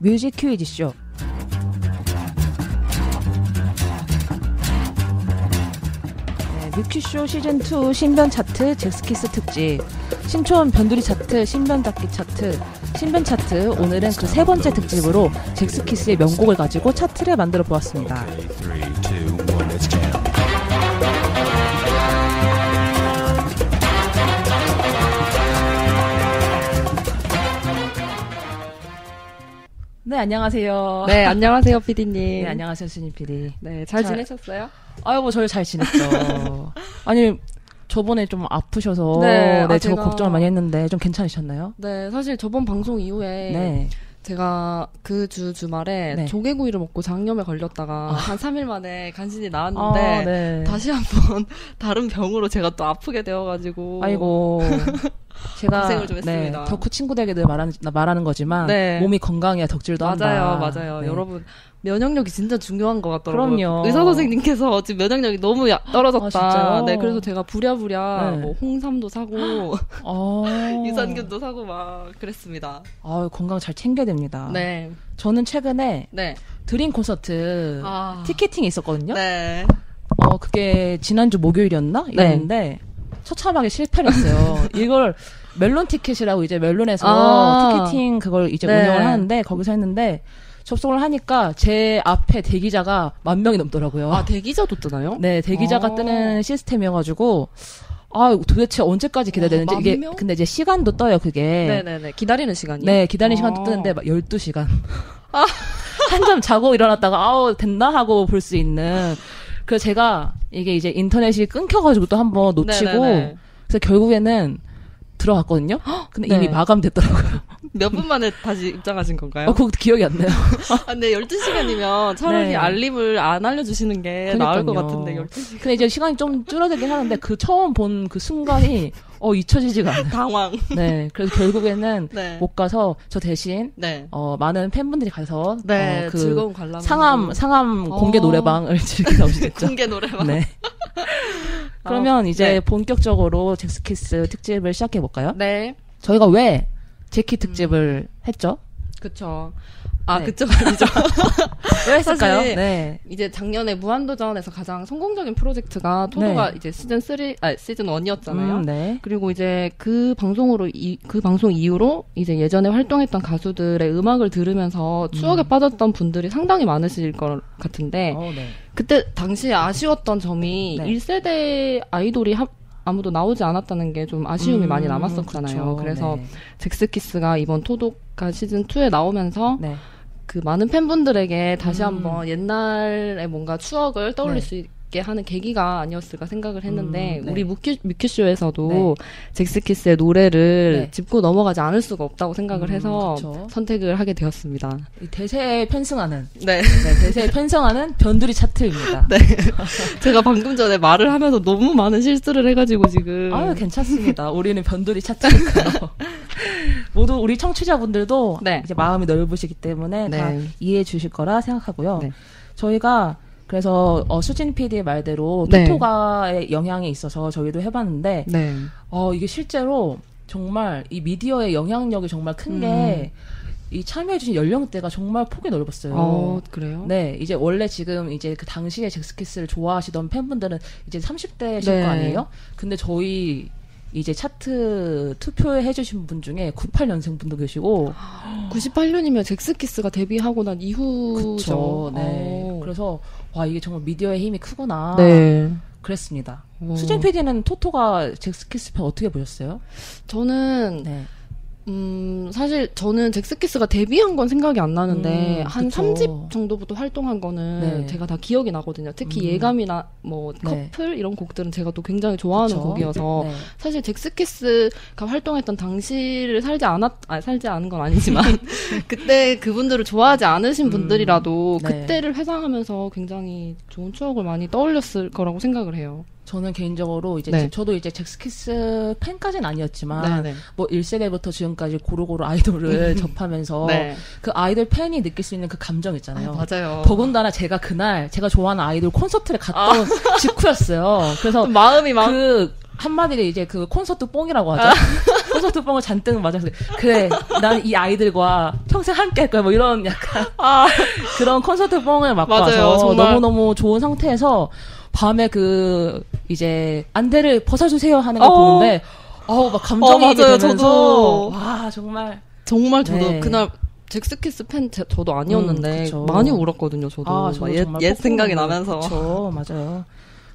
뮤직 퀴즈 쇼. 네, 뮤퀴쇼 시즌2 신변 차트 잭스키스 특집 신촌 변두리 차트 신변 닫기 차트 신변 차트 오늘은 그 세 번째 특집으로 잭스키스의 명곡을 가지고 차트를 만들어 보았습니다. 네 안녕하세요. 네, 안녕하세요, 피디님. 네, 안녕하세요 수진 PD. 네, 잘 잘- 지내셨어요? 아유 뭐 저희 잘 지냈죠. 아니 저번에 좀 아프셔서 네, 네, 아, 저 제가- 걱정을 많이 했는데 좀 괜찮으셨나요? 네, 사실 저번 방송 이후에 네. 제가 그 주 주말에 네. 조개구이를 먹고 장염에 걸렸다가 한 3일 만에 간신히 아, 나왔는데 네. 다시 한번 다른 병으로 제가 또 아프게 되어가지고 아이고. 제가 고생을 좀 네, 했습니다. 덕후 친구들에게 늘 말하는, 말하는 거지만 네. 몸이 건강해야 덕질도 맞아요, 한다. 맞아요. 네. 여러분 면역력이 진짜 중요한 것 같더라고요. 그럼요. 의사 선생님께서 지금 면역력이 너무 야- 떨어졌다. 아? 네, 그래서 제가 부랴부랴 네. 뭐 홍삼도 사고 어. 유산균도 사고 막 그랬습니다. 아유, 건강 잘 챙겨야 됩니다. 네, 저는 최근에 네, 드림 콘서트 아. 티켓팅이 있었거든요. 네. 어, 그게 지난주 목요일이었나? 네. 이랬는데 처참하게 실패를 했어요. 이걸 멜론 티켓이라고 이제 멜론에서 아. 티켓팅 그걸 이제 네. 운영을 하는데 거기서 했는데 접속을 하니까 제 앞에 대기자가 만 명이 넘더라고요. 아 대기자도 뜨나요? 네, 대기자가 아. 뜨는 시스템이어가지고 아 도대체 언제까지 기다려야 되는지 와, 이게 만 명? 근데 이제 시간도 떠요 그게. 네네네 기다리는 시간이. 네, 기다리는 시간도 아. 뜨는데 막 12시간. 아. 한잠 자고 일어났다가 아우 됐나 하고 볼 수 있는. 그래서 제가 이게 이제 인터넷이 끊겨가지고 또 한 번 놓치고 네네네. 그래서 결국에는 들어갔거든요. 근데 이미 네. 마감됐더라고요. 몇 분 만에 다시 입장하신 건가요? 어, 그거 기억이 안 나요. 아, 근데 12시간이면 차라리 네. 알림을 안 알려주시는 게 나을 것 그러니까요. 같은데 12시간. 근데 이제 시간이 좀 줄어들긴 하는데 그 처음 본 그 순간이 어 잊혀지지가 않아요. 당황. 네, 그래서 결국에는 네. 못 가서 저 대신 네. 어 많은 팬분들이 가서 네, 어, 그 즐거운 관람. 상암 상암 공개 어. 노래방을 즐기다 오시겠죠. 공개 노래방. 네. 그러면 아, 이제 네. 본격적으로 잭스키스 특집을 시작해 볼까요? 네. 저희가 왜 제키 특집을 했죠? 그쵸. 아, 네. 그쵸. 아니죠. 왜 했을까요? 네. 이제 작년에 무한도전에서 가장 성공적인 프로젝트가 토도가 이제 시즌 3, 아, 시즌 1이었잖아요. 음, 네. 그리고 이제 그 방송으로 이, 그 방송 이후로 이제 예전에 활동했던 가수들의 음악을 들으면서 추억에 빠졌던 분들이 상당히 많으실 것 같은데 어, 네. 그때 당시에 아쉬웠던 점이 네. 1세대 아이돌이 하- 아무도 나오지 않았다는 게 좀 아쉬움이 음, 많이 남았었잖아요. 그쵸. 그래서 네. 잭스키스가 이번 토독가 시즌 2에 나오면서 네. 그 많은 팬분들에게 다시 음. 한번 옛날의 뭔가 추억을 떠올릴 네. 수 있게 하는 계기가 아니었을까 생각을 했는데 음, 네. 우리 뮤큐, 뮤큐쇼에서도 네. 잭스키스의 노래를 네. 짚고 넘어가지 않을 수가 없다고 생각을 음, 해서 그쵸. 선택을 하게 되었습니다. 이 대세에 편승하는 네. 네, 대세에 편승하는 변두리 차트입니다. 네. 제가 방금 전에 말을 하면서 너무 많은 실수를 해가지고 지금. 아유 괜찮습니다. 우리는 변두리 차트니까요. 모두 우리 청취자분들도 네. 이제 마음이 넓으시기 때문에 다 네. 이해해 주실 거라 생각하고요. 네. 저희가 그래서 어, 수진 PD의 말대로 네. 토토가의 영향이 있어서 저희도 해봤는데 네. 어 이게 실제로 정말 이 미디어의 영향력이 정말 큰게이 참여해주신 연령대가 정말 폭이 넓었어요. 어, 그래요? 네, 이제 원래 지금 이제 그 당시에 잭스키스를 좋아하시던 팬분들은 이제 30대실 네. 거 아니에요? 근데 저희 이제 차트 투표해 주신 분 중에 98년생 분도 계시고 98년이면 잭스키스가 데뷔하고 난 이후죠. 그쵸. 네. 어. 그래서 와 이게 정말 미디어의 힘이 크구나. 네. 그랬습니다. 어. 수진 PD는 토토가 잭스키스 편 어떻게 보셨어요? 저는 네. 음, 사실 저는 잭스키스가 데뷔한 건 생각이 안 나는데 음, 한 그쵸. 3집 정도부터 활동한 거는 네. 제가 다 기억이 나거든요. 특히 음. 예감이나 뭐 네. 커플 이런 곡들은 제가 또 굉장히 좋아하는 그쵸? 곡이어서 네. 사실 잭스키스가 활동했던 당시를 살지 않았 아 살지 않은 건 아니지만 그때 그분들을 좋아하지 않으신 음, 분들이라도 네. 그때를 회상하면서 굉장히 좋은 추억을 많이 떠올렸을 거라고 생각을 해요. 저는 개인적으로 이제 네. 저도 이제 잭스키스 팬까지는 아니었지만 네 네. 뭐 1세대부터 지금까지 고루고루 아이돌을 접하면서 네. 그 아이돌 팬이 느낄 수 있는 그 감정 있잖아요. 맞아요. 더군다나 제가 그날 제가 좋아하는 아이돌 콘서트를 갔다 온 직후였어요. 그래서 좀 마음이 막 그 한마디로 이제 그 콘서트 뽕이라고 하죠. 콘서트 뻥을 잔뜩 맞아서 그래 난 이 아이들과 평생 함께 할 거야 뭐 이런 약간 그런 콘서트 뻥을 맞고 아. 맞아요, 와서 정말. 너무 너무 좋은 상태에서 밤에 그 이제 안대를 벗어주세요 하는 거 어. 보는데 어우 막 감정이입이 어, 맞아요. 되면서 저도. 와 정말 정말 저도 네. 그날 잭스키스 팬 제- 저도 아니었는데 음. 많이 울었거든요. 저도 아, 막 저도 옛, 생각이. 나면서 그쵸, 맞아요.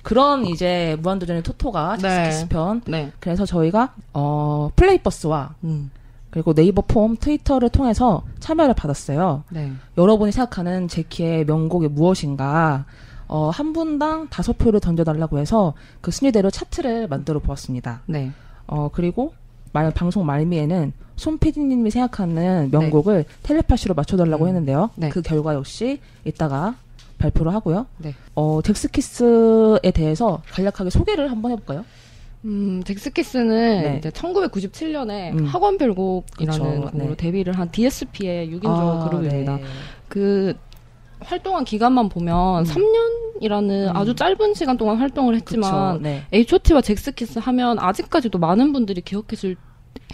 그런 이제 무한도전의 토토가 네. 잭스키스 편. 네. 그래서 저희가 어 플레이버스와 음. 그리고 네이버 폼, 트위터를 통해서 참여를 받았어요. 네. 여러분이 생각하는 제키의 명곡이 무엇인가? 어, 한 분당 다섯 표를 던져달라고 해서 그 순위대로 차트를 만들어 보았습니다. 네. 어, 그리고 말, 방송 말미에는 손 PD님이 생각하는 명곡을 텔레파시로 맞춰달라고 음. 했는데요. 네. 그 결과 역시 이따가 발표를 하고요. 네. 어, 잭스키스에 대해서 간략하게 소개를 한번 해볼까요? 음, 잭스키스는 네. 이제 1997년에 음. 학원별곡이라는 그쵸, 곡으로 네. 데뷔를 한 DSP의 6인조 아, 그룹입니다. 네. 그 활동한 기간만 보면 음. 3년이라는 음. 아주 짧은 시간 동안 활동을 했지만 그쵸, 네. H.O.T와 잭스키스 하면 아직까지도 많은 분들이 기억해줄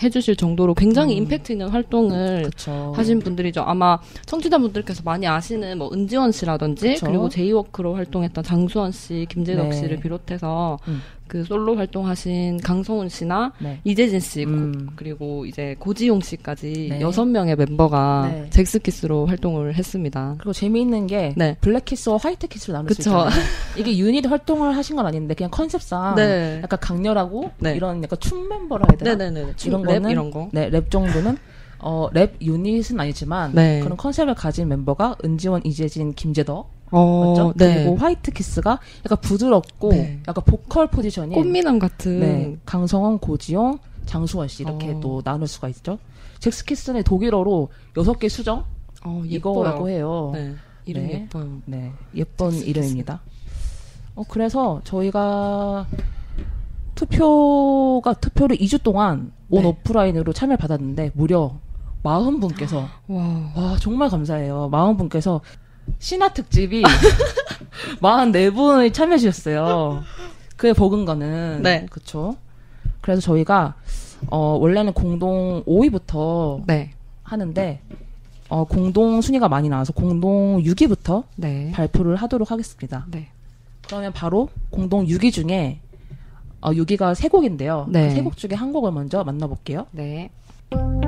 해주실 정도로 굉장히 음. 임팩트 있는 활동을 그쵸. 하신 분들이죠. 아마 청취자분들께서 많이 아시는 뭐 은지원 씨라든지 그쵸. 그리고 제이워크로 활동했던 장수원 씨, 김재덕 네. 씨를 비롯해서 음. 그 솔로 활동하신 강성훈 씨나 네. 이재진 씨 음. 고- 그리고 이제 고지용 씨까지 네. 여섯 명의 멤버가 네. 잭스키스로 활동을 했습니다. 그리고 재미있는 게 네. 블랙키스와 화이트키스를 나눌 수 그쵸. 있잖아요. 이게 유닛 활동을 하신 건 아닌데 그냥 컨셉상 네. 약간 강렬하고 네. 이런 약간 춤 멤버라 해야 되나? 이런 랩 거는 이런 거. 네, 랩 정도는 어, 랩 유닛은 아니지만 네. 그런 컨셉을 가진 멤버가 은지원, 이재진, 김재덕 어, 맞죠? 네. 그리고 화이트 키스가 약간 부드럽고 네. 약간 보컬 포지션이 꽃미남 같은. 네, 강성훈, 고지용, 장수원 씨 이렇게 어. 또 나눌 수가 있죠. 젝스키스는 독일어로 여섯 개 수정 어, 이거라고. 해요. 네. 이름 네. 예뻐요. 네, 예쁜 젝스키스. 이름입니다. 어, 그래서 저희가 투표가 투표를 2주 동안 온 네. 오프라인으로 참여를 받았는데 무려 40분께서 와. 와 정말 감사해요. 40분께서 신화 특집이 44분이 참여해 주셨어요. 그에 버금가는 네. 그쵸 그래서 저희가 어 원래는 공동 5위부터 네. 하는데 어 공동 순위가 많이 나와서 공동 6위부터 네. 발표를 하도록 하겠습니다. 네. 그러면 바로 공동 6위 중에 어 6위가 세 곡인데요. 네. 그 세곡 중에 한 곡을 먼저 만나볼게요. 네. On.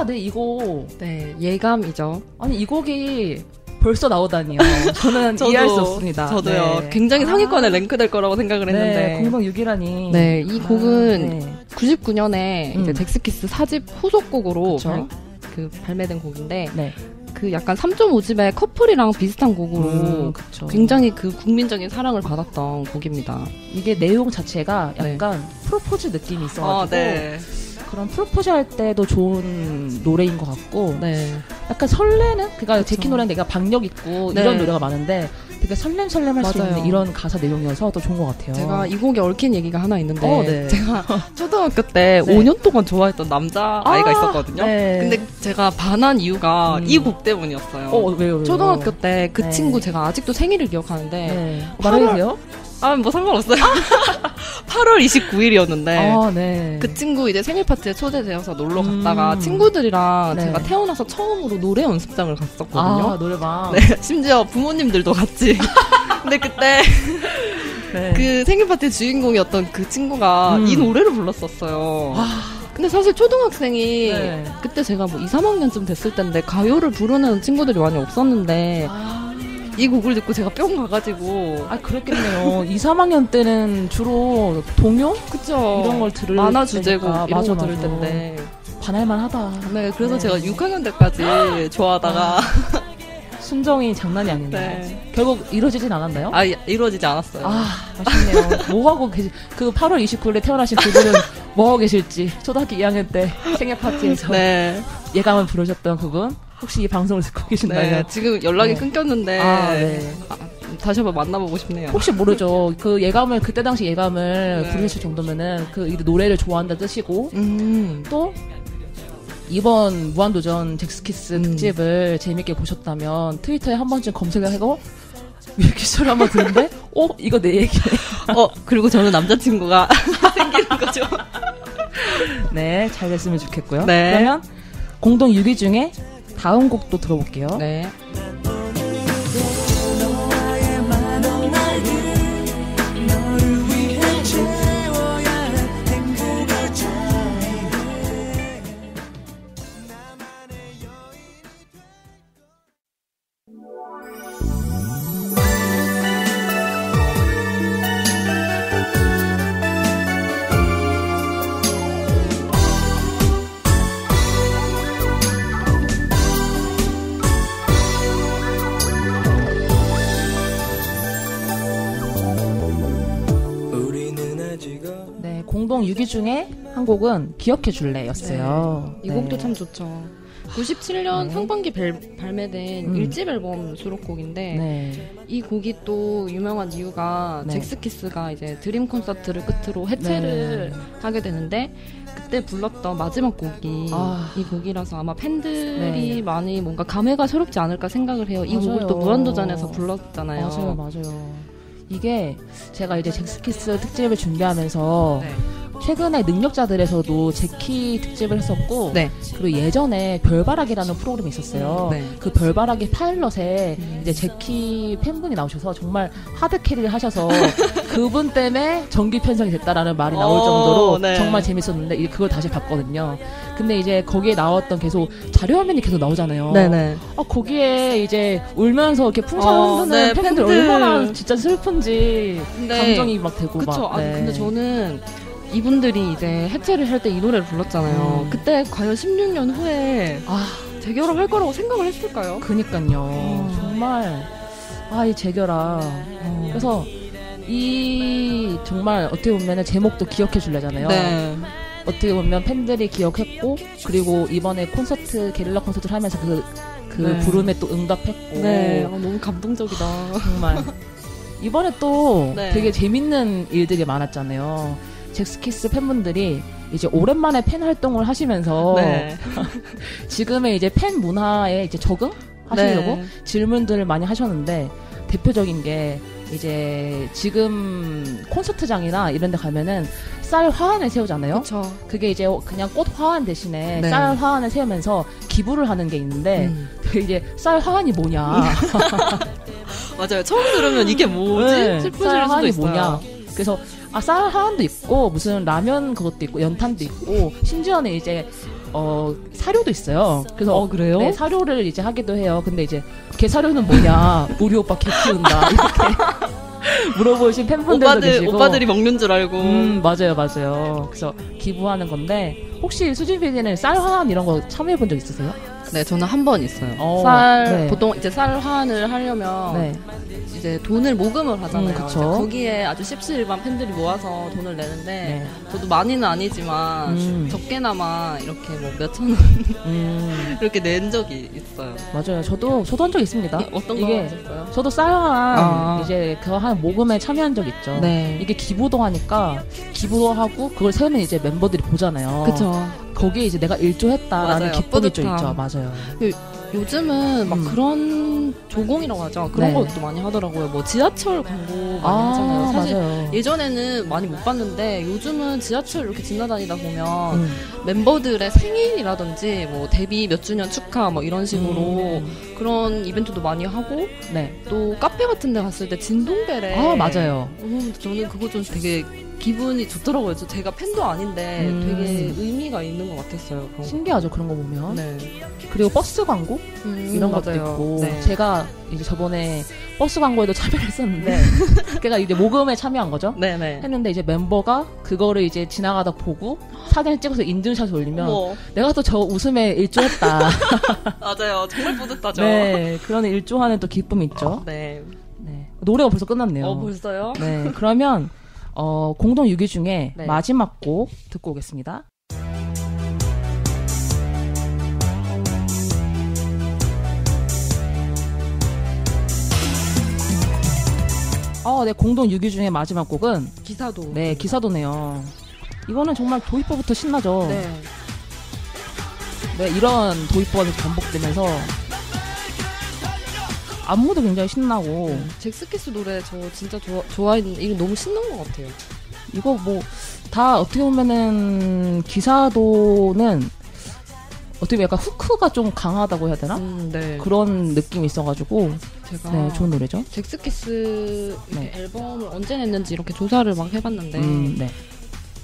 아, 네, 이거 네. 예감이죠. 아니 이 곡이 벌써 나오다니요. 저는 이해할 수 없습니다. 저도요. 네. 굉장히 상위권에 아, 랭크될 거라고 생각을 했는데. 네, 공동 6위라니. 네, 이 곡은 네. 99년에 음. 이제 잭스키스 4집 후속곡으로. 발, 그 발매된 곡인데 네. 그 약간 3.5집의 커플이랑 비슷한 곡으로 음. 굉장히 그 국민적인 사랑을 받았던 곡입니다. 이게 내용 자체가 네. 약간 프로포즈 느낌이 있어가지고 네. 그런 프로포즈 할 때도 좋은 노래인 것 같고 네. 약간 설레는 그러니까 그쵸. 제키 노래는 내가 박력 있고 네. 이런 노래가 많은데 되게 설렘설렘 할 수 맞아요. 있는 이런 가사 내용이어서 더 좋은 것 같아요. 제가 이 곡에 얽힌 얘기가 하나 있는데 어, 네. 제가 초등학교 때 네. 5년 동안 좋아했던 남자 아, 아이가 있었거든요. 네. 근데 제가 반한 이유가 음. 이곡 때문이었어요. 어 왜요? 왜요? 초등학교 때그 네. 친구 제가 아직도 생일을 기억하는데 네. 팔월- 말해주세요. 아 뭐 상관없어요. 8월 29일이었는데 아 네. 그 친구 이제 생일 파티에 초대되어서 놀러 음. 갔다가 친구들이랑 네. 제가 태어나서 처음으로 노래 연습장을 갔었거든요. 아 노래방. 네, 심지어 부모님들도 같이. 근데 그때 네. 그 생일 파티 주인공이었던 그 친구가 음. 이 노래를 불렀었어요. 근데 사실 초등학생이 네. 그때 제가 뭐 2, 3학년쯤 됐을 텐데 가요를 부르는 친구들이 많이 없었는데 아, 이 곡을 듣고 제가 뿅 가가지고 아 그랬겠네요. 2, 3학년 때는 주로 동요 그쵸 이런 걸 들을 만화 주제곡 때니까. 이런 맞아, 거 들을 맞아. 텐데 반할만하다. 네 그래서 네. 제가 6학년 때까지 좋아하다가 순정이 장난이 아니네요. 네. 결국 이루어지진 않았나요? 아 이- 이루어지지 않았어요. 아, 아쉽네요. 뭐 하고 계시, 그 8월 29일에 태어나신 그분은 뭐 하고 계실지, 초등학교 2학년 때 생일 파티에서 네, 예감을 부르셨던 그분, 혹시 이 방송을 듣고 계신다면, 네 지금 연락이 네. 끊겼는데 아, 네. 아, 다시 한번 만나보고 싶네요. 혹시 모르죠. 그 예감을, 그때 당시 예감을 네. 부르실 정도면은 그이 노래를 좋아한다 뜻이고, 음, 또, 이번 무한도전 잭스키스 음. 특집을 재밌게 보셨다면 트위터에 한 번쯤 검색을 하고 뮤직쇼를 한번 듣는데 어 이거 내 얘기네. 어, 그리고 저는 남자친구가 생기는 거죠. 네, 잘 됐으면 좋겠고요. 네. 그러면 공동 6위 중에 다음 곡도 들어볼게요. 네. 중에 한 곡은 기억해 줄래였어요. 이 곡도 참 좋죠. 97년 네. 상반기 벨- 발매된 음. 일 1집 앨범 수록곡인데 네. 이 곡이 또 유명한 이유가 네. 잭스키스가 이제 드림 콘서트를 끝으로 해체를 네. 하게 되는데 그때 불렀던 마지막 곡이 아. 이 곡이라서 아마 팬들이 네. 많이 뭔가 감회가 새롭지 않을까 생각을 해요. 이 맞아요. 곡을 또 무한도전에서 불렀잖아요. 맞아요, 맞아요. 이게 제가 이제 잭스키스 특집을 준비하면서 네. 최근에 능력자들에서도 제키 특집을 했었고 네. 그리고 예전에 별바라기라는 프로그램이 있었어요. 네. 그 별바라기 파일럿에 음. 이제 제키 팬분이 나오셔서 정말 하드 캐리를 하셔서 그분 때문에 정기 편성이 됐다라는 말이 나올 어, 정도로 네. 정말 재밌었는데 그걸 다시 봤거든요. 근데 이제 거기에 나왔던 계속 자료 화면이 계속 나오잖아요. 네네. 아, 거기에 이제 울면서 이렇게 풍선 어, 네, 팬들 팬들. 얼마나 진짜 슬픈지 근데 감정이 막 되고 그쵸. 막. 네. 근데 저는 이분들이 이제 해체를 할 때 이 노래를 불렀잖아요. 음. 그때 과연 16년 후에 아, 재결합 할 거라고 생각을 했을까요? 그니까요. 음. 정말 아, 이 재결합. 그래서 이 정말 어떻게 보면 제목도 기억해 줄래잖아요. 네. 어떻게 보면 팬들이 기억했고 그리고 이번에 콘서트 게릴라 콘서트를 하면서 그, 그 네. 부름에 또 응답했고 네. 아, 너무 감동적이다. 정말 이번에 또 네. 되게 재밌는 일들이 많았잖아요. 잭스키스 팬분들이 이제 오랜만에 팬 활동을 하시면서 네. 지금의 이제 팬 문화에 이제 적응 하시려고 네. 질문들을 많이 하셨는데 대표적인 게 이제 지금 콘서트장이나 이런 데 가면은 쌀 화환을 세우잖아요. 그렇죠. 그게 이제 그냥 꽃 화환 대신에 네. 쌀 화환을 세우면서 기부를 하는 게 있는데 음. 그 이제 쌀 화환이 뭐냐. 맞아요. 처음 들으면 이게 뭐지? 네, 쌀 화환이. 뭐냐. 그래서 아, 쌀 화환도 있고 무슨 라면 그것도 있고 연탄도 있고 심지어는 이제 어 사료도 있어요. 그래서 어, 그래요? 네, 사료를 이제 하기도 해요. 근데 이제 개 사료는 뭐냐? 우리 오빠 개 키운다. 이렇게 물어보신 팬분들도 오빠들, 계시고. 오빠들이 먹는 줄 알고. 음 맞아요 맞아요. 그래서 기부하는 건데 혹시 수진 PD는 쌀 화환 이런 거 참여해 본 적 있으세요? 네, 저는 한 번 있어요. 어, 쌀, 네. 보통 이제 쌀 화환을 하려면 네. 이제 돈을 모금을 하잖아요. 음, 그쵸. 거기에 아주 십시일반 팬들이 모아서 돈을 내는데 네. 저도 많이는 아니지만 음. 적게나마 이렇게 뭐 몇천 원 음 이렇게 낸 적이 있어요. 맞아요. 저도 저도 한 적 있습니다. 어떤 거 이게 하셨어요? 저도 쌀 화환 아. 이제 그거 한 모금에 참여한 적 있죠. 네. 이게 기부도 하니까 기부도 하고 그걸 세우면 이제 멤버들이 보잖아요. 그쵸. 거기에 이제 내가 일조했다라는 맞아요. 기쁨이 좀. 있죠. 맞아요. 요즘은 막 음. 그런 조공이라고 하죠. 그런 네. 것도 많이 하더라고요. 뭐 지하철 광고 많이 아, 하잖아요. 사실 맞아요. 예전에는 많이 못 봤는데 요즘은 지하철 이렇게 지나다니다 보면 음. 멤버들의 생일이라든지 뭐 데뷔 몇 주년 축하 뭐 이런 식으로 음. 그런 이벤트도 많이 하고 네. 또 카페 같은 데 갔을 때 진동벨에 아 맞아요. 어, 저는 그거 좀 되게 기분이 좋더라고요. 저 제가 팬도 아닌데 음. 되게 의미가 있는 것 같았어요. 그런 거. 신기하죠 그런 거 보면. 네. 그리고 버스 광고 음, 이런 것도 맞아요. 있고 네. 제가 이제 저번에 버스 광고에도 참여를 했었는데 걔가 이제 모금에 참여한 거죠. 네네. 했는데 이제 멤버가 그거를 이제 지나가다 보고 사진을 찍어서 인증샷을 올리면 어머, 내가 또 저 웃음에 일조했다. 맞아요. 정말 뿌듯하죠. 네, 그런 일조하는 또 기쁨이 있죠. 네. 네, 노래가 벌써 끝났네요. 어, 벌써요? 네, 그러면 어, 공동 6위 중에 네. 마지막 곡 듣고 오겠습니다. 어, 네, 공동 6위 중에 마지막 곡은 기사도. 네, 기사도네요. 이거는 정말 도입부부터 신나죠. 네. 네, 이런 도입부가 반복되면서 안무도 굉장히 신나고 잭스키스 노래 저 진짜 좋아, 좋아했는데 이거 너무 신난 것 같아요. 이거 뭐 다 어떻게 보면은 기사도는 어떻게 보면 약간 후크가 좀 강하다고 해야 되나? 음, 네. 그런 느낌이 있어가지고 제가 네 좋은 노래죠. 잭스키스 네. 앨범을 언제 냈는지 이렇게 조사를 막 해봤는데 음, 네.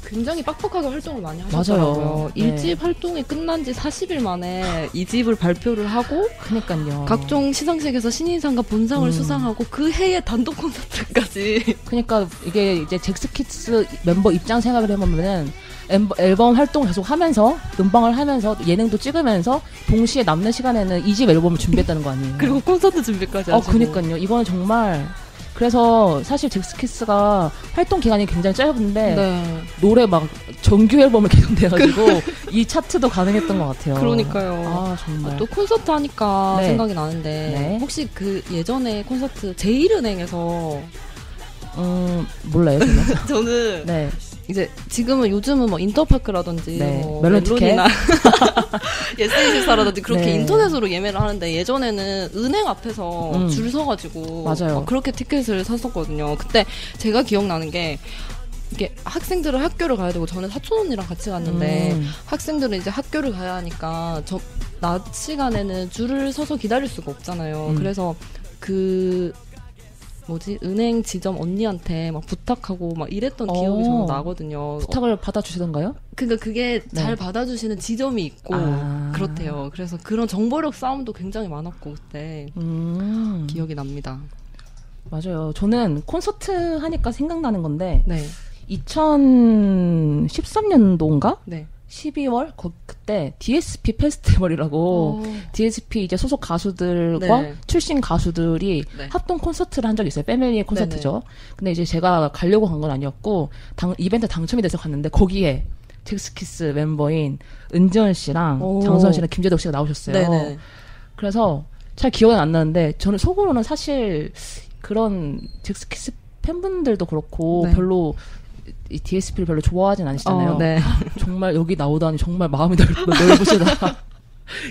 굉장히 빡빡하게 활동을 많이 맞아요. 하셨더라고요. 네. 일 1집 활동이 끝난 지 40일 만에 이집을 발표를 하고 그니까요. 각종 시상식에서 신인상과 본상을 음. 수상하고 그 해에 단독 콘서트까지 그러니까 이게 이제 잭스키스 멤버 입장 생각을 해보면은 앨범, 활동 계속 하면서 음방을 하면서 예능도 찍으면서 동시에 남는 시간에는 이집 앨범을 준비했다는 거 아니에요? 그리고 콘서트 준비까지 어, 하시고 그니까요. 이거는 정말 그래서 사실 젝스키스가 활동 기간이 굉장히 짧은데 네. 노래 막 정규 앨범을 계속 내가지고 이 차트도 가능했던 것 같아요. 그러니까요. 아 정말. 아, 또 콘서트 하니까 네. 생각이 나는데 네. 혹시 그 예전에 콘서트 제일은행에서 음 몰라요 저는. 저는 네. 이제 지금은 요즘은 뭐 인터파크라든지 네. 뭐 멜론. 멜론이나 예스24라든지 그렇게 네. 인터넷으로 예매를 하는데 예전에는 은행 앞에서 음. 줄 서가지고 맞아요. 막 그렇게 티켓을 샀었거든요. 그때 제가 기억나는 게 이게 학생들은 학교를 가야 되고 저는 사촌 언니랑 같이 갔는데 음. 학생들은 이제 학교를 가야 하니까 저 낮 시간에는 줄을 서서 기다릴 수가 없잖아요. 음. 그래서 그 뭐지 은행 지점 언니한테 막 부탁하고 막 이랬던 기억이 어. 저는 나거든요. 부탁을 받아주시던가요? 그러니까 그게 네. 잘 받아주시는 지점이 있고 아. 그렇대요. 그래서 그런 정보력 싸움도 굉장히 많았고 그때 음. 기억이 납니다. 맞아요. 저는 콘서트 하니까 생각나는 건데 네, 2013년도인가? 네. 12월 거, 그때 DSP 페스티벌이라고 어, DSP 이제 소속 가수들과 네. 출신 가수들이 네. 합동 콘서트를 한 적이 있어요. 패밀리 콘서트죠. 근데 이제 제가 가려고 간 건 아니었고 당, 이벤트 당첨이 돼서 갔는데 거기에 잭스키스 멤버인 은지원 씨랑 오. 장선 씨랑 김재덕 씨가 나오셨어요. 네네. 그래서 잘 기억은 안 나는데 저는 속으로는 사실 그런 잭스키스 팬분들도 그렇고 네. 별로 이 DSP를 별로 좋아하진 않으시잖아요. 어, 네. 정말 여기 나오다니 정말 마음이 넓, 넓으시다.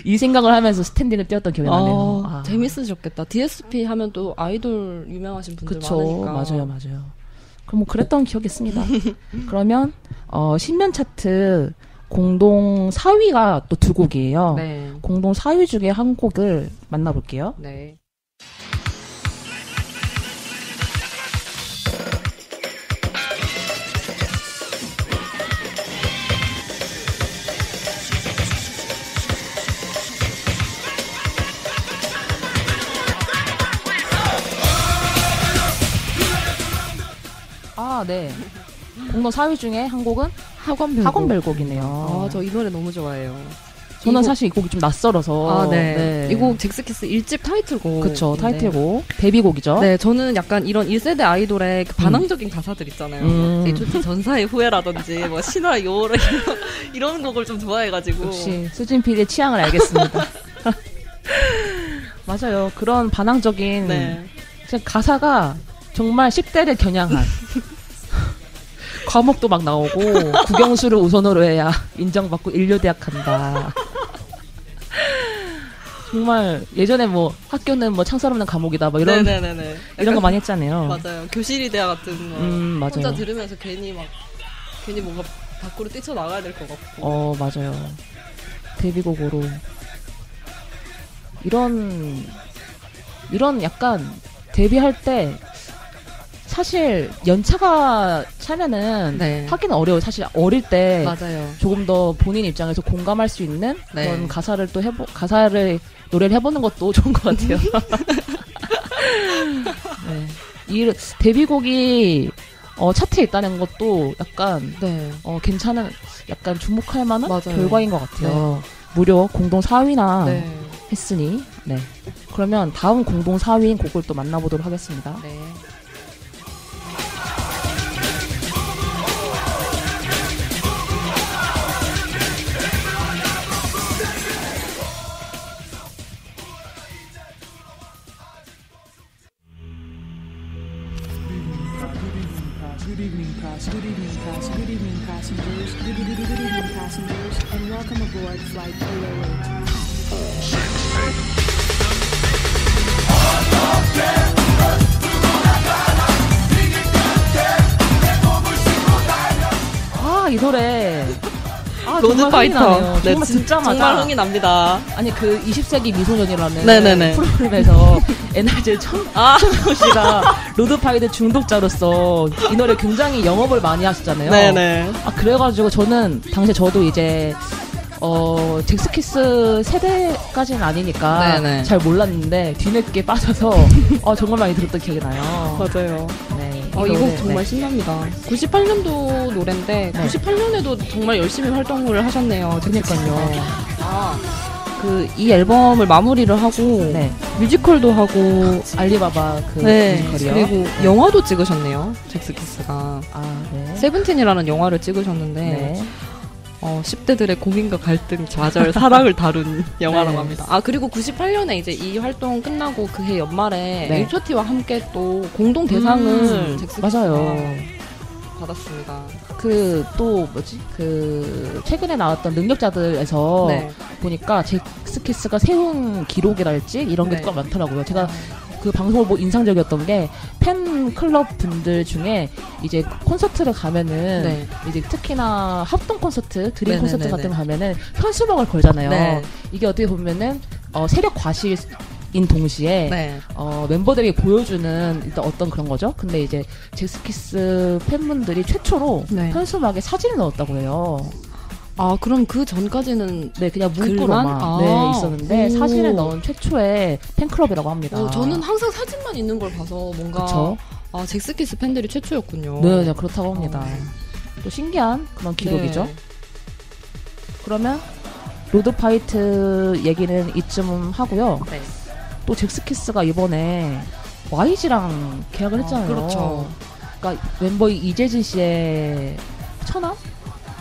이 생각을 하면서 스탠딩을 뛰었던 기억이 나네요. 어, 아. 재밌으셨겠다. DSP 하면 또 아이돌 유명하신 분들 그쵸. 많으니까. 맞아요, 맞아요. 그럼 뭐 그랬던 기억이 있습니다. 그러면, 어, 신년 차트 공동 4위가 또 두 곡이에요. 네. 공동 4위 중에 한 곡을 만나볼게요. 네. 아, 네. 공동 4위 중에 한 곡은 학원별. 학원별곡이네요. 아, 저 이 노래 너무 좋아해요. 저는 이 곡- 사실 이 곡이 좀 낯설어서. 아, 네. 이 곡 잭스키스 1집 타이틀곡. 그쵸, 타이틀곡. 데뷔곡이죠. 네, 저는 약간 이런 1세대 아이돌의 그 반항적인 가사들 있잖아요. 음. H.O.T 전사의 후회라든지, 뭐, 신화 요라 이런, 이런 곡을 좀 좋아해가지고. 역시 수진 PD의 취향을 알겠습니다. 맞아요. 그런 반항적인 네. 진짜 가사가 정말 10대를 겨냥한 과목도 막 나오고 국영수를 우선으로 해야 인정받고 인류대학 간다. 정말 예전에 뭐 학교는 뭐 창살 없는 감옥이다 뭐 이런 네네네네. 이런 거 많이 했잖아요. 맞아요. 교실이 대화 같은 거. 음 혼자 맞아요. 들으면서 괜히 막, 괜히 뭔가 밖으로 뛰쳐 나가야 될 것 같고. 어 맞아요. 데뷔곡으로 이런 이런 약간 데뷔할 때 사실 연차가 차면은 네. 하기는 어려워. 사실 어릴 때 맞아요. 조금 더 본인 입장에서 공감할 수 있는 네. 그런 가사를 또 해보 가사를 노래를 해보는 것도 좋은 것 같아요. 네. 이 데뷔곡이 어, 차트에 있다는 것도 약간 네. 어, 괜찮은 약간 주목할 만한 맞아요. 결과인 것 같아요. 무려 공동 4위나 네. 했으니 네. 그러면 다음 공동 4위인 곡을 또 만나보도록 하겠습니다. 네. 아, Road 정말 흥이 파이터. 나네요. 네, 정말 진- 듣자마자. 정말 흥이 납니다. 아니, 그 20세기 미소년이라는 네네네. 프로그램에서 NRG 천, 아, 천명훈 씨가 Road Fighter 중독자로서 이 노래 굉장히 영업을 많이 하시잖아요. 네네. 아, 그래가지고 저는 당시에 저도 이제 어, 젝스키스 세대까지는 아니니까 네네. 잘 몰랐는데 뒤늦게 빠져서 어, 정말 많이 들었던 기억이 나요. 맞아요. 네, 어, 이 노래, 곡 정말 네. 신납니다. 98년도 노래인데 네. 98년에도 정말 열심히 활동을 하셨네요. 그니까요. 아, 그 이 앨범을 마무리를 하고 네. 뮤지컬도 하고 알리바바 그 네, 뮤지컬이요. 그리고 영화도 찍으셨네요. 잭스키스가 아, 네. 세븐틴이라는 영화를 찍으셨는데 네. 어, 10대들의 고민과 갈등, 좌절, 사랑을 다룬 영화라고 네. 합니다. 아 그리고 98년에 이제 이 활동 끝나고 그해 연말에 네. H.O.T.와 함께 또 공동 대상을 음, 잭스키스가 맞아요. 받았습니다. 그 또 뭐지? 그 최근에 나왔던 능력자들에서 네. 보니까 잭스키스가 세운 기록이랄지 이런 게 네. 꽤 많더라고요. 제가 그 방송을 보고 인상적이었던 게 팬클럽 분들 중에 이제 콘서트를 가면은 네. 이제 특히나 합동 콘서트, 드림 네네네네. 콘서트 같은 거 가면은 현수막을 걸잖아요. 네. 이게 어떻게 보면은 어, 세력 과시인 동시에 네. 어, 멤버들에게 보여주는 일단 어떤 그런 거죠. 근데 이제 젝스키스 팬분들이 최초로 네. 현수막에 사진을 넣었다고 해요. 아 그럼 그 전까지는 네, 그냥? 문구로만 아. 네, 있었는데 오. 사진을 넣은 최초의 팬클럽이라고 합니다. 어, 저는 항상 사진만 있는 걸 봐서 뭔가 그쵸? 아 젝스키스 팬들이 최초였군요. 네, 네, 그렇다고 합니다. 어. 또 신기한 그런 기록이죠. 네. 그러면 Road Fighter 얘기는 이쯤 하고요. 네. 또 잭스키스가 이번에 YG랑 계약을 아, 했잖아요. 그렇죠. 그러니까 멤버 이재진 씨의 처남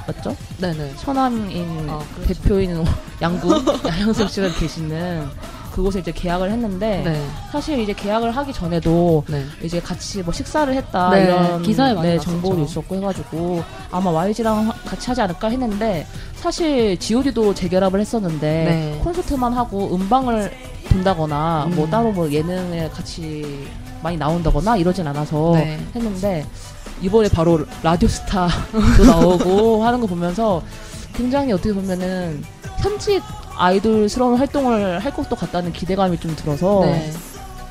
맞죠? 네네. 처남인 아. 대표인 양구 양현석 씨가 계시는 그곳에 이제 계약을 했는데 네. 사실 이제 계약을 하기 전에도 네. 이제 같이 뭐 식사를 했다 네, 이런 기사에 많이 네. 정보도 있었고 해가지고 아마 YG랑 같이 하지 않을까 했는데 사실 G.O.D도 재결합을 했었는데 네. 콘서트만 하고 음방을 든다거나 뭐 음. 따로 뭐 예능에 같이 많이 나온다거나 이러진 않아서 네. 했는데 이번에 바로 라디오스타도 나오고 하는 거 보면서 굉장히 어떻게 보면은 현지 아이돌스러운 활동을 할 것도 같다는 기대감이 좀 들어서 네.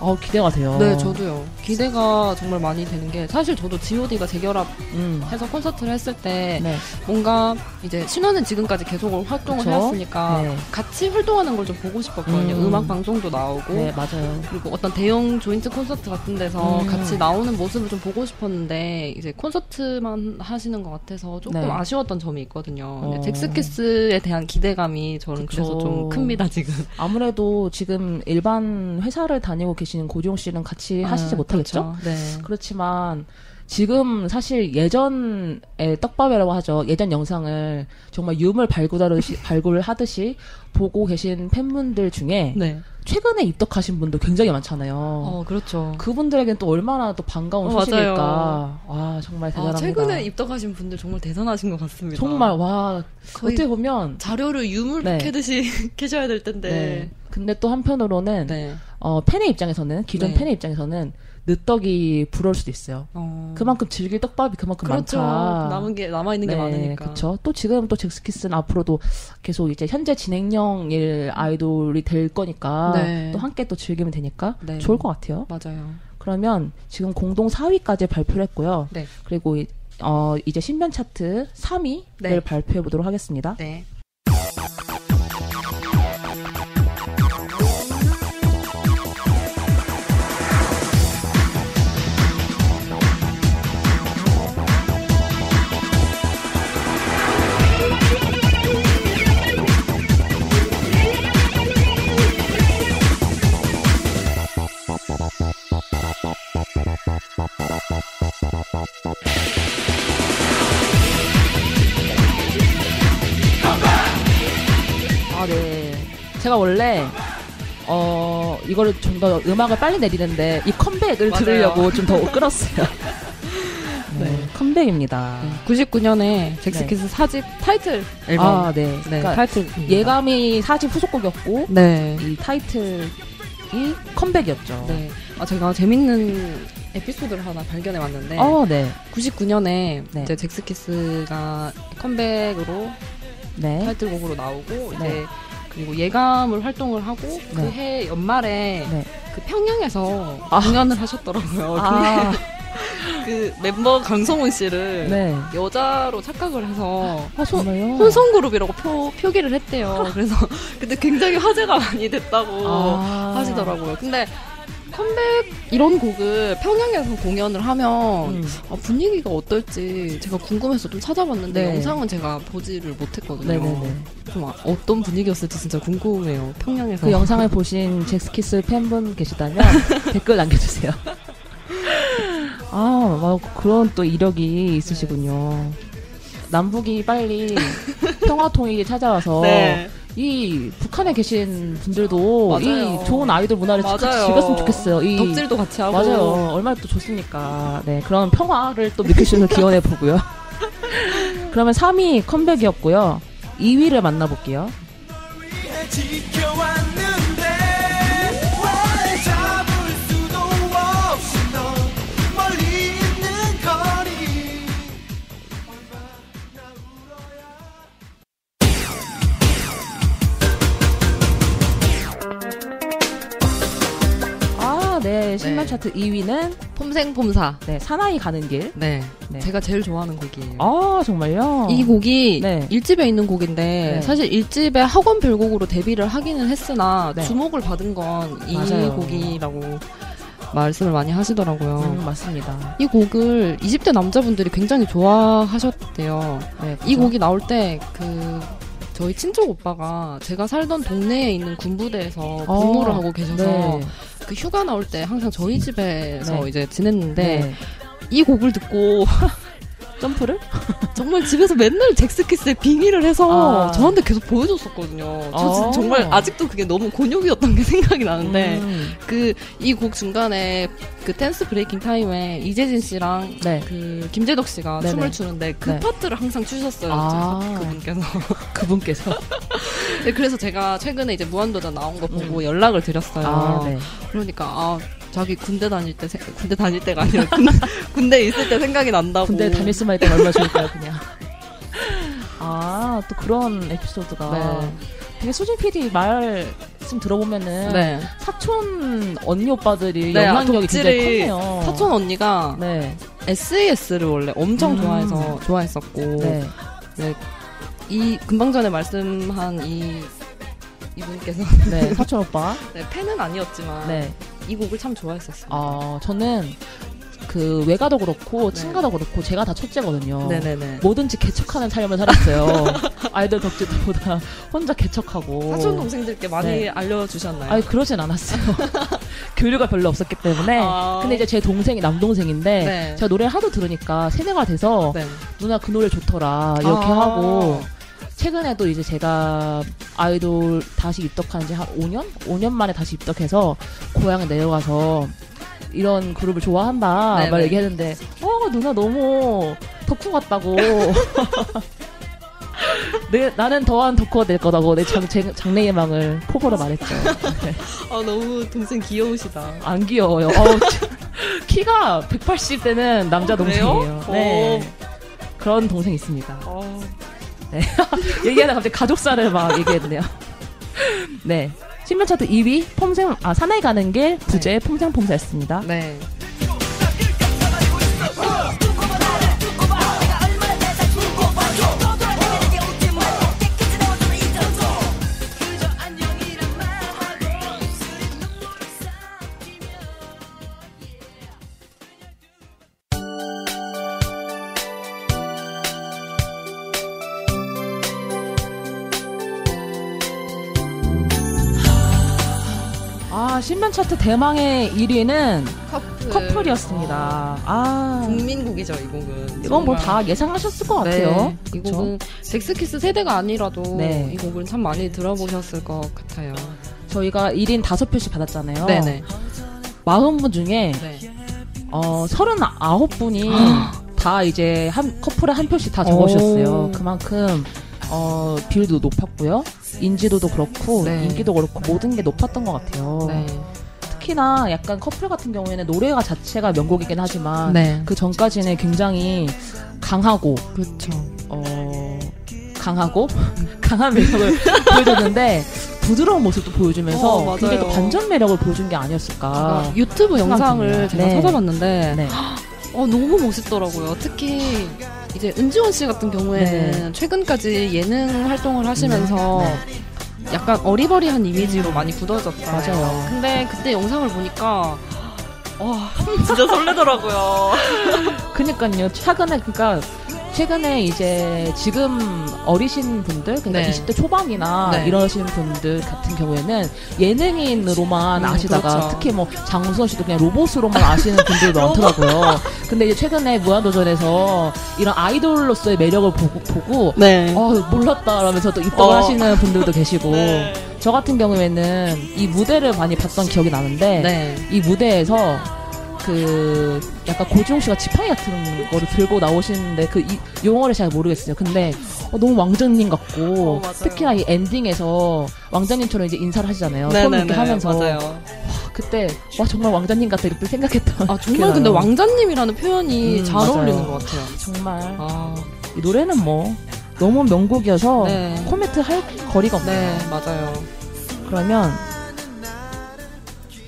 어 기대가 돼요. 네, 저도요. 기대가 정말 많이 되는 게 사실 저도 G.O.D가 재결합해서 음. 콘서트를 했을 때 네. 뭔가 이제 신화는 지금까지 계속 활동을 그쵸? 해왔으니까 네. 같이 활동하는 걸 좀 보고 싶었거든요. 음. 음. 악 방송도 나오고 네, 맞아요. 그리고 어떤 대형 조인트 콘서트 같은 데서 음. 같이 나오는 모습을 좀 보고 싶었는데 이제 콘서트만 하시는 것 같아서 조금 네. 아쉬웠던 점이 있거든요. 어. 잭스키스에 대한 기대감이 저는 그쵸. 그래서 좀 큽니다 지금. 아무래도 지금 일반 회사를 다니고 계시는 고지용 씨는 같이 하시지 아, 못하겠죠? 그렇죠. 네. 그렇지만 지금 사실 예전의 떡밥이라고 하죠. 예전 영상을 정말 유물 발굴하듯이, 발굴하듯이 보고 계신 팬분들 중에 네. 최근에 입덕하신 분도 굉장히 많잖아요. 어 그렇죠. 그분들에게는 또 얼마나 또 반가운 어, 소식일까. 맞아요. 와, 정말 아, 대단합니다. 최근에 입덕하신 분들 정말 대단하신 것 같습니다. 정말, 와, 어떻게 보면. 자료를 유물 네. 캐듯이 캐셔야 될 텐데. 네. 근데 또 한편으로는, 네. 어, 팬의 입장에서는, 기존 네. 팬의 입장에서는 늦덕이 부러울 수도 있어요. 어. 그만큼 즐길 떡밥이 그만큼 그렇죠. 많다. 남은 게 남아 있는 게 많으니까. 그렇죠. 또 지금 또 잭스키스는 앞으로도 계속 이제 현재 진행형일 아이돌이 될 거니까 네. 또 함께 또 즐기면 되니까 네. 좋을 것 같아요. 맞아요. 그러면 지금 공동 4위까지 발표를 했고요. 네. 그리고 이- 어, 이제 신변 차트 3위를 네. 발표해 보도록 하겠습니다. 네. 아, 네. 제가 원래 어, 이거를 좀 더 음악을 빨리 내리는데 이 컴백을 맞아요. 들으려고 좀 더 끌었어요. 네. 컴백입니다. 99년에 잭스키스 사집 타이틀 앨범. 아, 네. 네, 그러니까 타이틀. 예감이 사집 후속곡이었고 네. 이 타이틀이 컴백이었죠. 네. 아, 제가 재밌는 에피소드를 하나 발견해 왔는데. 어, 네. 99년에 네. 이제 잭스키스가 컴백으로 네. 타이틀곡으로 나오고 네. 이제 그리고 예감을 활동을 하고 네. 그해 연말에 네. 그 평양에서 아. 공연을 하셨더라고요. 아, 그 멤버 강성훈 씨를 네. 여자로 착각을 해서 아, 정말요? 혼성 그룹이라고 표, 표기를 했대요. 그래서 근데 굉장히 화제가 많이 됐다고 아. 하시더라고요. 근데 컴백 이런 곡을 평양에서 공연을 하면 음. 아, 분위기가 어떨지 제가 궁금해서 좀 찾아봤는데 네. 영상은 제가 보지를 못했거든요. 네네네. 좀 아- 어떤 분위기였을지 진짜 궁금해요. 평양에서 그 영상을 보신 잭스키스 팬분 계시다면 댓글 남겨주세요. 아, 막 그런 또 이력이 있으시군요. 남북이 빨리 평화 통일이 찾아와서 네. 이 북한에 계신 분들도 맞아요. 이 좋은 아이돌 문화를 같이 맞아요. 즐겼으면 좋겠어요. 이 덕질도 같이 하고 맞아요. 얼마나 또 좋습니까. 네, 그런 평화를 또 느끼시는 기원해 보고요. 그러면 3위 컴백이었고요. 2위를 만나볼게요. 네. 신발 네. 차트 2위는 폼생폼사. 네, 사나이 가는 길. 네. 네. 제가 제일 좋아하는 곡이에요. 아, 정말요? 이 곡이 네. 일집에 있는 곡인데 네. 사실 일집에 학원 별곡으로 데뷔를 하기는 했으나 네. 주목을 받은 건 이. 곡이라고 말씀을 많이 하시더라고요. 음, 맞습니다. 이 곡을 20대 남자분들이 굉장히 좋아하셨대요. 네, 이 그죠? 곡이 나올 때 그 저희 친척 오빠가 제가 살던 동네에 있는 군부대에서 어, 근무를 하고 계셔서 네. 그 휴가 나올 때 항상 저희 집에서 네. 이제 지냈는데 네. 이 곡을 듣고 점프를? 정말 집에서 맨날 젝스키스에 빙의를 해서 아. 저한테 계속 보여줬었거든요. 저 아. 정말 아직도 그게 너무 곤욕이었던 게 생각이 나는데 음, 그이 곡 중간에 그 댄스 breaking 타임에 이재진 씨랑 네. 그 김재덕 씨가 네네. 춤을 추는데 그 네. 파트를 항상 추셨어요. 아. 저- 그분께서. 그분께서. 네, 그래서 제가 최근에 이제 무한도전 나온 거 보고 연락을 드렸어요. 음. 아, 네. 그러니까 아 자기 군대 다닐 때 세- 군대 다닐 때가 아니라 군, 군대 있을 때 생각이 난다고. 군대 다닐 수만 있다면 얼마나 좋을까요, 그냥. 아, 또 그런 에피소드가. 네. 되게 수진 PD 말씀 들어보면은 네. 사촌 언니 오빠들이 네, 영향력이 굉장히 컸네요. 사촌 언니가 네. SES를 원래 엄청 음. 좋아해서 좋아했었고 네. 네, 이 금방 전에 말씀한 이 이분께서 네. 사촌 오빠. 네, 팬은 아니었지만 네. 이 곡을 참 좋아했었어요. 어, 저는 그 외가도 그렇고 네. 친가도 그렇고 제가 다 첫째거든요. 네네네. 뭐든지 개척하는 삶을 살았어요. 아이들 덕질보다 혼자 개척하고. 사촌 동생들께 많이 네. 알려주셨나요? 아니 그러진 않았어요. 교류가 별로 없었기 때문에. 아. 근데 이제 제 동생이 남동생인데 네. 제가 노래를 하도 들으니까 세대가 돼서 네. 누나 그 노래 좋더라 이렇게 아. 하고 최근에도 이제 제가 아이돌 다시 입덕한 지 한 5년? 5년 만에 다시 입덕해서 고향에 내려가서 이런 그룹을 좋아한다 네네. 말 얘기했는데 어 누나 너무 덕후 같다고 내, 나는 더한 덕후가 될 거다고 내 장, 제- 장래희망을 포부로 말했죠 네. 아 너무 동생 귀여우시다. 안 귀여워요 어우, 키가 180대는 남자 어? 동생이에요 네 어. 그런 동생 있습니다 아, 얘기하다 갑자기 가족사를 막 얘기했네요. 네. 신변 차트 2위 폼생 아 사나이 가는 길 부제 폼생폼사였습니다. 네. 차트 대망의 1위는 커플. 커플이었습니다. 아 국민곡이죠 이 곡은. 이건 뭐. 다 예상하셨을 것 같아요. 네, 이? 곡은 잭스키스 세대가 아니라도 네. 이 곡은 참 많이 들어보셨을 것 같아요. 저희가 1인 5표씩 받았잖아요. 네네. 40분 중에 네. 어 39분이 다 이제 한 커플에 한 표씩 다 적어주셨어요. 오. 그만큼 어, 비율도 높았고요. 인지도도 그렇고 네. 인기도 그렇고 모든 게 높았던 것 같아요. 네. 특히나 약간 커플 같은 경우에는 노래가 자체가 명곡이긴 하지만 네. 그 전까지는 굉장히 강하고 그렇죠. 어 강하고 강한 매력을 보여줬는데 부드러운 모습도 보여주면서 어. 굉장히 또 반전 매력을 보여준 게 아니었을까. 제가 유튜브 영상을. 제가 네. 찾아봤는데 네. 어, 너무 멋있더라고요. 특히 이제 은지원 씨 같은 경우에는 네. 최근까지 예능 활동을 하시면서 약간 어리버리한 이미지로 많이 굳어졌잖아요. 맞아요. 근데 그때 영상을 보니까 와 진짜 설레더라고요. 그니까요. 최근에 그러니까 최근에 이제 지금 어리신 분들, 그러니까 네. 20대 초반이나 네. 이러시는 분들 같은 경우에는 예능인으로만 음, 아시다가 그렇죠. 특히 뭐 장우선 씨도 그냥 로봇으로만 아시는 분들도 많더라고요. 근데 이제 최근에 무한도전에서 이런 아이돌로서의 매력을 보고, 보고 네. 어, 몰랐다 라면서 또 입덕을 어. 하시는 분들도 계시고 네. 저 같은 경우에는 이 무대를 많이 봤던 기억이 나는데 네. 이 무대에서 그 약간 고지용 씨가 지팡이 같은 거를 들고 나오시는데 그 이- 용어를 잘 모르겠어요. 근데 어, 너무 왕자님 같고 어. 특히나 이 엔딩에서 왕자님처럼 이제 인사를 하시잖아요. 손 이렇게 하면서 맞아요. 그때 와 정말 왕자님 같다 이렇게 생각했던. 아 정말 근데. 왕자님이라는 표현이 음, 잘 맞아요. 어울리는 것 같아요. 정말 아, 이 노래는 뭐 너무 명곡이어서 네. 코멘트 할 거리가 없네요. 네, 맞아요. 그러면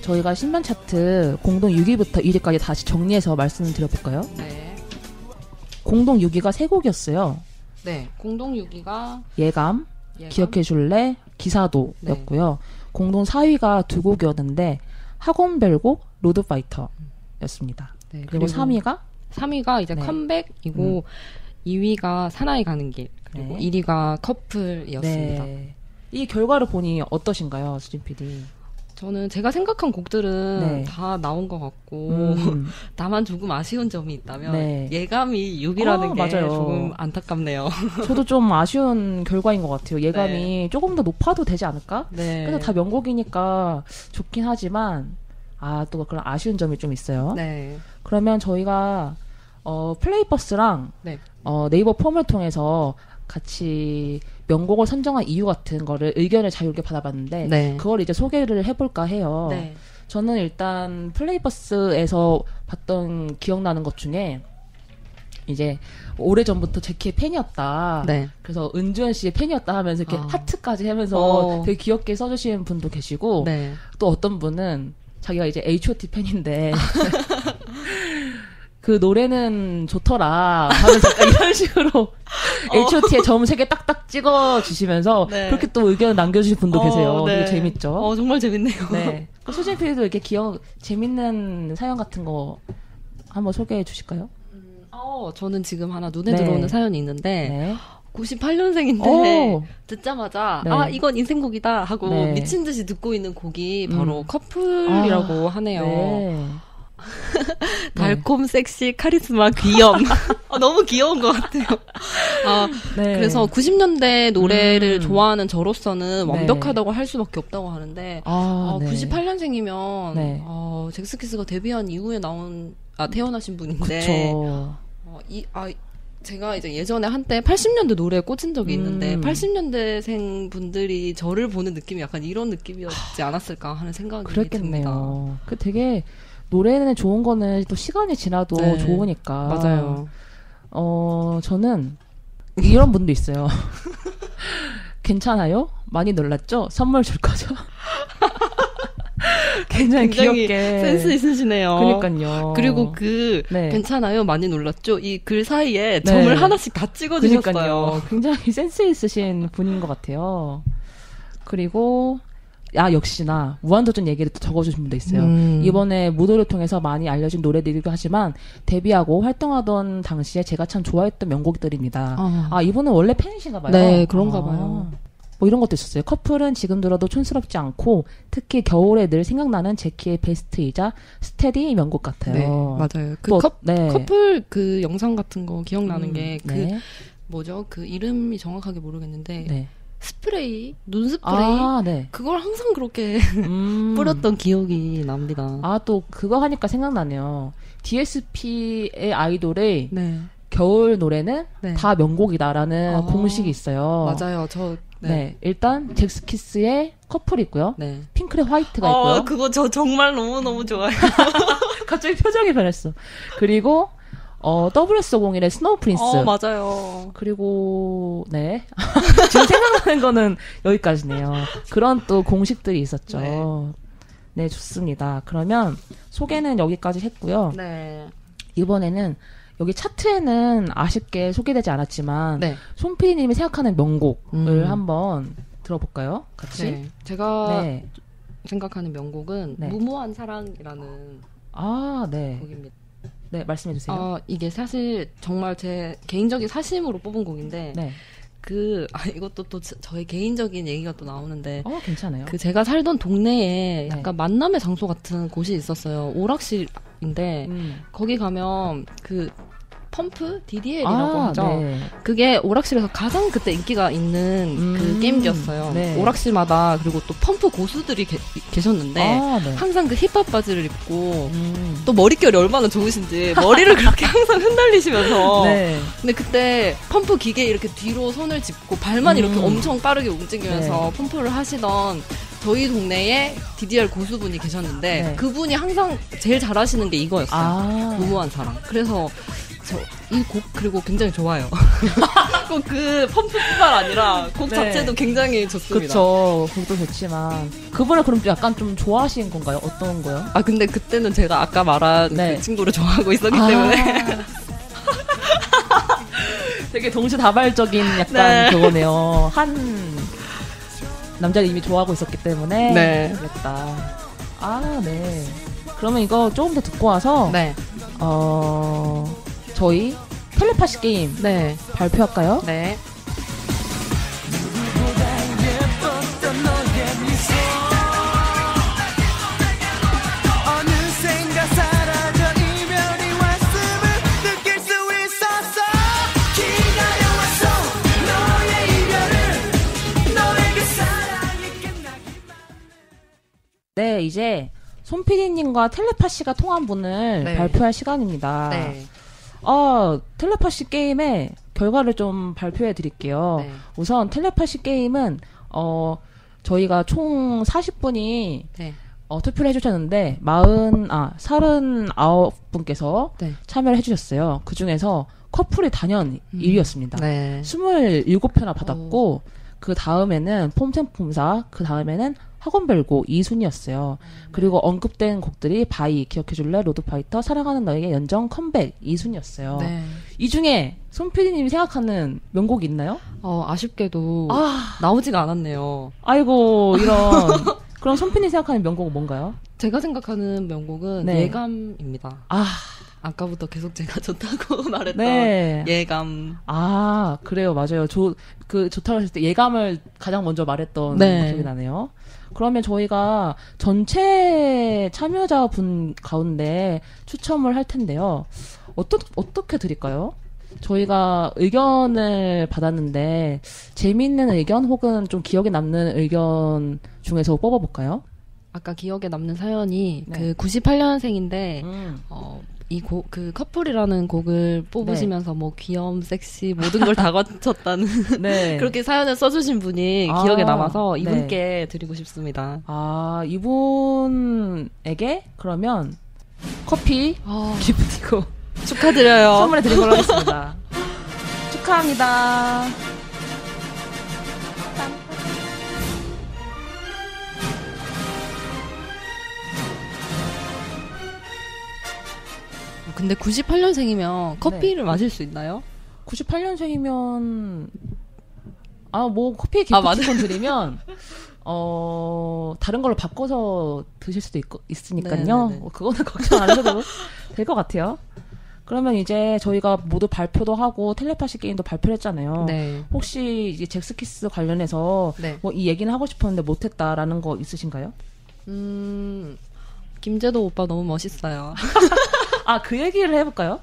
저희가 신변 차트 공동 6위부터 1위까지 다시 정리해서 말씀을 드려볼까요? 네. 공동 6위가 세 곡이었어요. 네. 공동 6위가 예감, 얘가- 기억해줄래, 기사도였고요. 공동 4위가 두 곡이었는데 학원별곡, 로드파이터였습니다. 네, 그리고 3위가 3위가 이제 네. 컴백이고 2위가 사나이 가는 길 그리고 네. 1위가 커플이었습니다. 네. 이 결과를 보니 어떠신가요, 수진 PD? 저는 제가 생각한 곡들은 네. 다 나온 것 같고 음, 다만 조금 아쉬운 점이 있다면 네. 예감이 6위라는 어, 게 맞아요. 조금 안타깝네요. 저도 좀 아쉬운 결과인 것 같아요. 예감이 조금 더 높아도 되지 않을까? 네. 그래서 다 명곡이니까 좋긴 하지만 아 또 그런 아쉬운 점이 좀 있어요. 네. 그러면 저희가 어 플레이버스랑 네. 어 네이버 폼을 통해서 같이 명곡을 선정한 이유 같은 거를 의견을 자유롭게 받아봤는데 네. 그걸 이제 소개를 해볼까 해요. 네. 저는 일단 플레이버스에서 봤던 기억나는 것 중에 이제 오래 전부터 제키의 팬이었다. 네. 그래서 은주현 씨의 팬이었다 하면서 이렇게 아. 하트까지 하면서 어. 되게 귀엽게 써주시는 분도 계시고 네. 또 어떤 분은 자기가 이제 H.O.T 팬인데 그 노래는 좋더라 하면서 이런 식으로 H.O.T의 점 세 개 딱딱 찍어 주시면서 어. 네. 그렇게 또 의견 남겨주신 분도 어, 계세요. 네. 되게 재밌죠. 어, 정말 재밌네요. 네. 그 수진 PD도 이렇게 기억 재밌는 사연 같은 거 한번 소개해 주실까요? 어, 저는 지금 하나 눈에 네. 들어오는 사연이 있는데 네. 98년생인데 오. 듣자마자 네. 아 이건 인생곡이다 하고 네. 미친 듯이 듣고 있는 곡이 바로 음. 커플이라고 아, 하네요. 네. 달콤, 섹시, 카리스마, 귀염. 아, 너무 귀여운 것 같아요. 아, 네. 그래서 90년대 노래를 음. 좋아하는 저로서는 네. 완벽하다고 할 수밖에 없다고 하는데 아, 어, 네. 98년생이면 네. 어, 잭스키스가 데뷔한 이후에 나온 아 태어나신 분인데. 어, 이, 아, 제가 이제 예전에 한때 80년대 노래에 꽂힌 적이 있는데, 음. 80년대생 분들이 저를 보는 느낌이 약간 이런 느낌이었지 않았을까 하는 생각이 듭니다. 그랬겠네요. 그 되게 노래는 좋은 거는 또 시간이 지나도 네. 좋으니까. 맞아요. 어, 저는 이런 분도 있어요. 괜찮아요? 많이 놀랐죠? 선물 줄 거죠? 굉장히, 굉장히 귀엽게. 센스 있으시네요. 그니까요. 그리고 그, 네. 괜찮아요? 많이 놀랐죠? 이 글 사이에 네. 점을 하나씩 다 찍어주셨어요. 그러니까요. 굉장히 센스 있으신 분인 것 같아요. 그리고 아 역시나 무한도전 얘기를 또 적어주신 분도 있어요. 음. 이번에 무도를 통해서 많이 알려진 노래들이기도 하지만 데뷔하고 활동하던 당시에 제가 참 좋아했던 명곡들입니다. 아. 아 이분은 원래 팬이신가 봐요. 네, 그런가 아. 봐요. 뭐 이런 것도 있었어요. 커플은 지금 들어도 촌스럽지 않고 특히 겨울에 늘 생각나는 제키의 베스트이자 스테디 명곡 같아요. 네, 맞아요. 그 또, 커, 네. 커플 그 영상 같은 거 기억나는 음, 게그 네. 뭐죠? 그 이름이 정확하게 모르겠는데 네. 스프레이, 눈 스프레이 아, 네. 그걸 항상 그렇게 음. 뿌렸던 기억이 납니다. 아, 또 그거 하니까 생각나네요. DSP의 아이돌의 네, 겨울 노래는 네. 다 명곡이다라는 아, 공식이 있어요. 맞아요. 저 네. 네, 일단 젝스키스의 커플이 있고요. 네. 핑클의 화이트가 있고요. 어, 그거 저 정말 너무 너무 좋아요. 갑자기 표정이 변했어. 그리고 어 SS501의 Snow Prince. 어, 맞아요. 그리고 네 지금 생각나는 거는 여기까지네요. 그런 또 공식들이 있었죠. 네. 네, 좋습니다. 그러면 소개는 여기까지 했고요. 네, 이번에는 여기 차트에는 아쉽게 소개되지 않았지만 네. 손피디님이 생각하는 명곡을 음. 한번 들어볼까요? 같이. 네. 제가 네. 생각하는 명곡은 네. 무모한 사랑이라는 아, 네. 곡입니다. 네, 말씀해 주세요. 어, 이게 사실 정말 제 개인적인 사심으로 뽑은 곡인데 네. 그 아, 이것도 또 저- 저의 개인적인 얘기가 또 나오는데 어, 괜찮아요. 그 제가 살던 동네에 네. 약간 만남의 장소 같은 곳이 있었어요. 오락실인데 음. 거기 가면 그 펌프 DDL이라고 아, 하죠. 네. 그게 오락실에서 가장 그때 인기가 있는 음, 그 게임기였어요. 네. 오락실마다 그리고 또 펌프 고수들이 계, 계셨는데 아, 네. 항상 그 힙합 바지를 입고 음. 또 머릿결이 얼마나 좋으신지 머리를 그렇게 항상 흩날리시면서 네. 근데 그때 펌프 기계 이렇게 뒤로 손을 짚고 발만 이렇게 음. 엄청 빠르게 움직이면서 네. 펌프를 하시던 저희 동네에 DDR 고수분이 계셨는데 네. 그분이 항상 제일 잘하시는 게 이거였어요. 아. 무모한 사랑. 그래서 저 이 곡 그리고 굉장히 좋아요. 꼭그 펌프뿐만 아니라 곡 네. 자체도 굉장히 좋습니다. 그쵸. 곡도 좋지만. 그분을 그럼 약간 좀 좋아하신 건가요? 어떤 거요? 아 근데 그때는 제가 아까 말한 네. 그 친구를 좋아하고 있었기 아. 때문에 되게 동시다발적인 약간 네. 그거네요. 한 남자를 이미 좋아하고 있었기 때문에 네. 그랬다. 아, 네. 그러면 이거 조금 더 듣고 와서 네. 어 저희 텔레파시 게임 네. 발표할까요? 네. 네, 이제 손피디님과 텔레파시가 통한 분을 네. 발표할 시간입니다. 네. 어, 텔레파시 게임의 결과를 좀 발표해 드릴게요. 네. 우선 텔레파시 게임은 어 저희가 총 40분이 네. 어, 투표를 해주셨는데 40, 아, 39분께서 네. 참여를 해주셨어요. 그 중에서 커플이 단연 1위였습니다. 네. 27표나 받았고 그 다음에는 폼생폼사 그 다음에는 학원별곡 2순위였어요. 그리고 언급된 곡들이 Bye, 기억해줄래, Road Fighter, 사랑하는 너에게 연정, 컴백 2순위였어요. 네. 이 중에 손PD님이 생각하는 명곡이 있나요? 어, 아쉽게도 아, 나오지가 않았네요. 아이고 이런. 그럼 손PD님 생각하는 명곡은 뭔가요? 제가 생각하는 명곡은 네. 예감입니다. 아, 아까부터 계속 제가 좋다고 말했던 네. 예감. 아, 그래요. 맞아요. 조, 그, 좋다고 했을 때 예감을 가장 먼저 말했던 네. 기억이 나네요. 그러면 저희가 전체 참여자분 가운데 추첨을 할 텐데요. 어떠, 어떻게 드릴까요? 저희가 의견을 받았는데, 재미있는 의견 혹은 좀 기억에 남는 의견 중에서 뽑아볼까요? 아까 기억에 남는 사연이 네. 그 98년생인데 음. 어, 이 곡, 그 커플이라는 곡을 뽑으시면서 뭐 귀염, 섹시 모든 걸 다 거쳤다는 네. 그렇게 사연을 써주신 분이 아, 기억에 남아서 네. 이분께 드리고 싶습니다. 아, 이분에게 그러면 커피 아, 기프티콘 축하드려요. 선물해 걸로 하겠습니다. 축하합니다. 근데 98년생이면 커피를 마실 수 있나요? 98년생이면 아 뭐 커피 아. 기프티콘 드리면 어 다른 걸로 바꿔서 드실 수도 있, 있으니까요. 어, 그거는 걱정 안 하셔도 될 것 같아요. 그러면 이제 저희가 모두 발표도 하고 텔레파시 게임도 발표를 했잖아요. 네. 혹시 이제 잭스키스 관련해서 네. 뭐이 얘기는 하고 싶었는데 못했다라는 거 있으신가요? 음, 김재도 오빠 너무 멋있어요. 아 그 얘기를 해볼까요?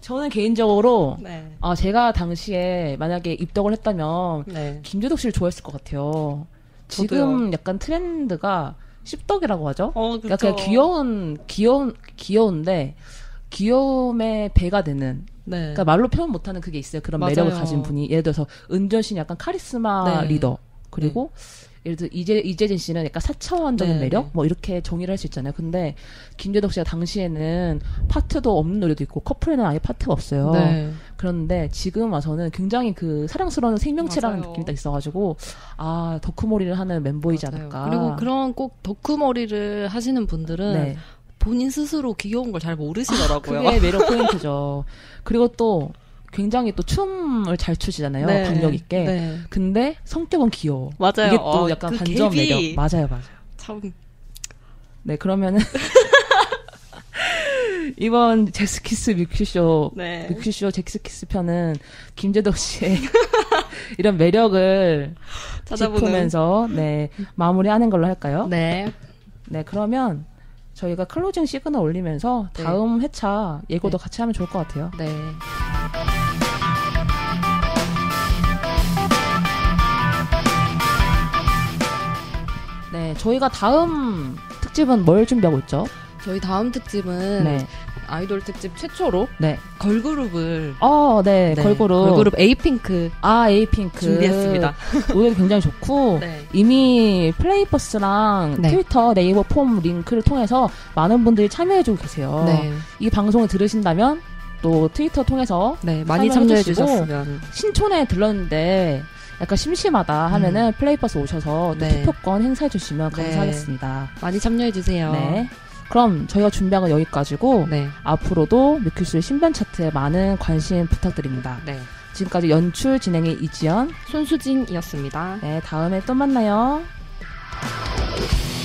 저는 개인적으로 네. 아 제가 당시에 만약에 입덕을 했다면 네. 김재덕 씨를 좋아했을 것 같아요. 지금 약간 트렌드가 씹덕이라고 하죠. 어, 그쵸. 약간 귀여운 귀여운 귀여운데 귀여움의 배가 되는 네. 그러니까 말로 표현 못하는 그게 있어요. 그런 맞아요. 매력을 가진 분이 예를 들어서 은전 씨는 약간 카리스마 네. 리더 그리고 예를 들어 이재 이재진 씨는 약간 사차원적인 네, 매력 네. 뭐 이렇게 정의를 할 수 있잖아요. 근데 김재덕 씨가 당시에는 파트도 없는 노래도 있고 커플에는 아예 파트가 없어요. 네. 그런데 지금 와서는 굉장히 그 사랑스러운 생명체라는 맞아요. 느낌이 딱 있어가지고 아 덕후몰이를 하는 멤버이지 맞아요. 않을까. 그리고 그런 꼭 덕후머리를 하시는 분들은 네. 본인 스스로 귀여운 걸 잘 모르시더라고요. 그게 매력 포인트죠. 그리고 또 굉장히 또 춤을 잘 추시잖아요. 네. 박력 있게. 네. 근데 성격은 귀여워. 맞아요. 이게 또 어, 약간 그 반전 갭이 매력. 맞아요, 맞아요. 참 네, 그러면은 이번 젝스키스 뮤큐쇼 네. 뮤큐쇼 젝스키스 편은 김재덕 씨의 이런 매력을 찾아보는 짚으면서 네 마무리하는 걸로 할까요? 네. 네, 그러면 저희가 closing 시그널 올리면서 네. 다음 회차 예고도 네. 같이 하면 좋을 것 같아요. 네. 네, 저희가 다음 특집은 뭘 준비하고 있죠? 저희 다음 특집은 네, 아이돌 특집 최초로 네. 걸그룹을 어, 네, 네, 걸그룹. 걸그룹 에이핑크 아, 에이핑크. 준비했습니다. 노래 굉장히 좋고, 네. 이미 플레이버스랑 네. 트위터, 네이버 폼 링크를 통해서 많은 분들이 참여해주고 계세요. 네. 이 방송을 들으신다면, 또 트위터 통해서 네, 많이 참여해 주셨으면 신촌에 들렀는데, 약간 심심하다 하면은 플레이버스 오셔서 또 음. 네. 투표권 행사해 주시면 네. 감사하겠습니다. 많이 참여해 주세요. 네. 그럼 저희가 준비한 건 여기까지고, 네. 앞으로도 뮤큐스의 신변 차트에 많은 관심 부탁드립니다. 네. 지금까지 연출 진행의 이지연. 손수진이었습니다. 네, 다음에 또 만나요. 아